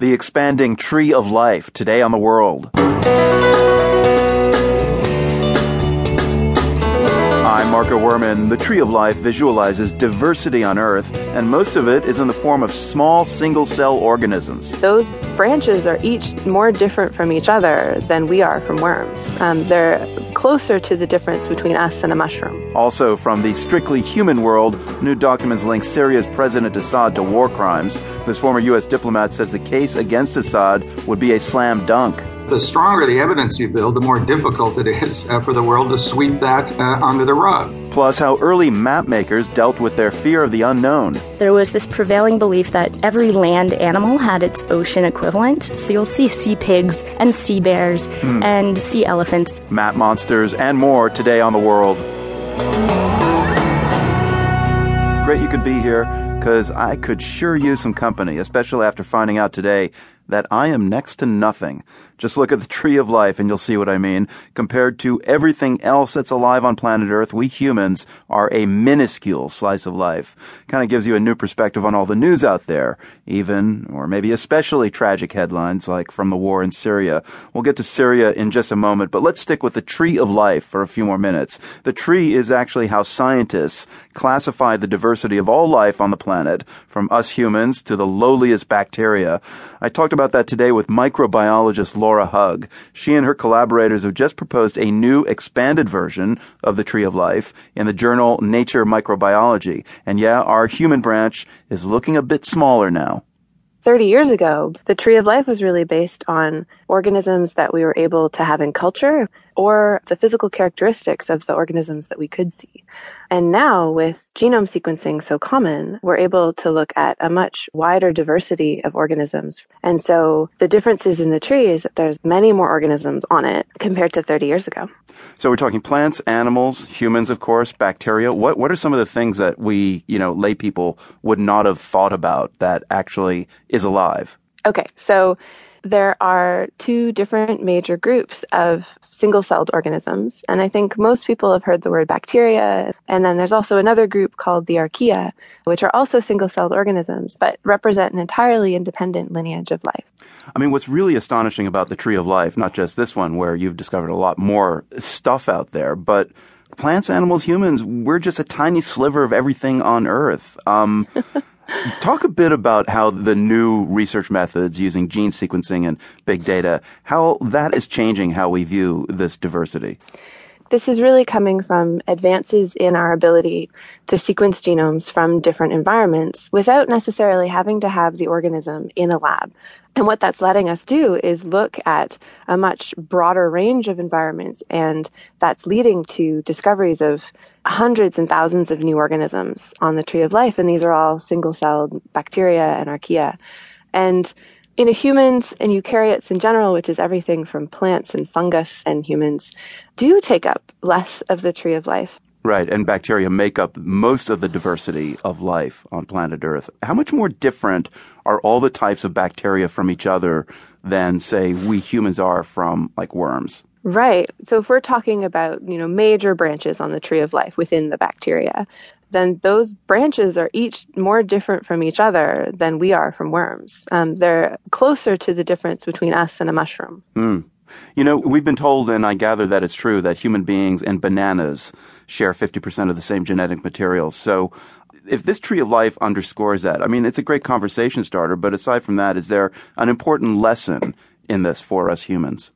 The expanding tree of life today on the world. I'm Marco Werman. The Tree of Life visualizes diversity on Earth, and most of it is in the form of small single cell organisms. Those branches are each more different from each other than we are from worms. Um, they're closer to the difference between us and a mushroom. Also, from the strictly human world, new documents link Syria's President Assad to war crimes. This former U.S. diplomat says the case against Assad would be a slam dunk. The stronger the evidence you build, the more difficult it is uh, for the world to sweep that uh, under the rug. Plus, how early map makers dealt with their fear of the unknown. There was this prevailing belief that every land animal had its ocean equivalent. So you'll see sea pigs and sea bears Hmm. and sea elephants. Map monsters and more today on the world. Great you could be here, because I could sure use some company, especially after finding out today that I am next to nothing. Just look at the tree of life and you'll see what I mean. Compared to everything else that's alive on planet Earth, we humans are a minuscule slice of life. Kind of gives you a new perspective on all the news out there, even, or maybe especially tragic headlines like from the war in Syria. We'll get to Syria in just a moment, but let's stick with the tree of life for a few more minutes. The tree is actually how scientists classify the diversity of all life on the planet, from us humans to the lowliest bacteria. I talked about that today with microbiologist Laura Hug. She and her collaborators have just proposed a new expanded version of the Tree of Life in the journal Nature Microbiology. And yeah, our human branch is looking a bit smaller now. 30 years ago, the tree of life was really based on organisms that we were able to have in culture or the physical characteristics of the organisms that we could see. And now, with genome sequencing so common, we're able to look at a much wider diversity of organisms. And so the differences in the tree is that there's many more organisms on it compared to 30 years ago. So we're talking plants, animals, humans, of course, bacteria. What what are some of the things that we, you know, lay people would not have thought about that actually is alive? Okay, so there are two different major groups of single celled organisms. And I think most people have heard the word bacteria. And then there's also another group called the archaea, which are also single celled organisms, but represent an entirely independent lineage of life. I mean, what's really astonishing about the tree of life, not just this one where you've discovered a lot more stuff out there, but plants, animals, humans, we're just a tiny sliver of everything on Earth. Um, talk a bit about how the new research methods using gene sequencing and big data, how that is changing how we view this diversity. This is really coming from advances in our ability to sequence genomes from different environments without necessarily having to have the organism in a lab. And what that's letting us do is look at a much broader range of environments, and that's leading to discoveries of hundreds and thousands of new organisms on the tree of life. And these are all single celled bacteria and archaea. And in humans and eukaryotes in general, which is everything from plants and fungus and humans, do take up less of the tree of life. Right, and bacteria make up most of the diversity of life on planet Earth. How much more different are all the types of bacteria from each other than, say, we humans are from like worms? Right. So if we're talking about, you know, major branches on the tree of life within the bacteria, then those branches are each more different from each other than we are from worms. Um, they're closer to the difference between us and a mushroom. Mm. You know, we've been told, and I gather that it's true, that human beings and bananas share 50% of the same genetic material. So if this tree of life underscores that, I mean, it's a great conversation starter, but aside from that, is there an important lesson in this for us humans?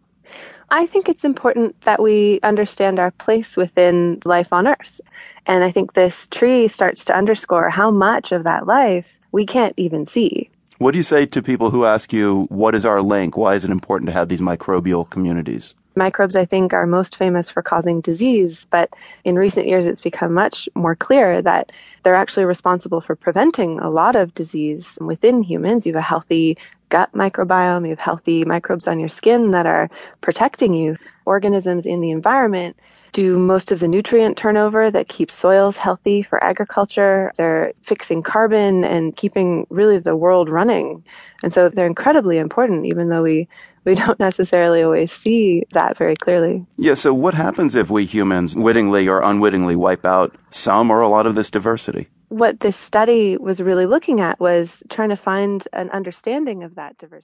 I think it's important that we understand our place within life on Earth. And I think this tree starts to underscore how much of that life we can't even see. What do you say to people who ask you, what is our link? Why is it important to have these microbial communities? Microbes, I think, are most famous for causing disease, but in recent years it's become much more clear that they're actually responsible for preventing a lot of disease within humans. You have a healthy gut microbiome, you have healthy microbes on your skin that are protecting you. Organisms in the environment do most of the nutrient turnover that keeps soils healthy for agriculture. They're fixing carbon and keeping really the world running. And so they're incredibly important, even though we, we don't necessarily always see that very clearly. Yeah, so what happens if we humans wittingly or unwittingly wipe out some or a lot of this diversity? What this study was really looking at was trying to find an understanding of that diversity.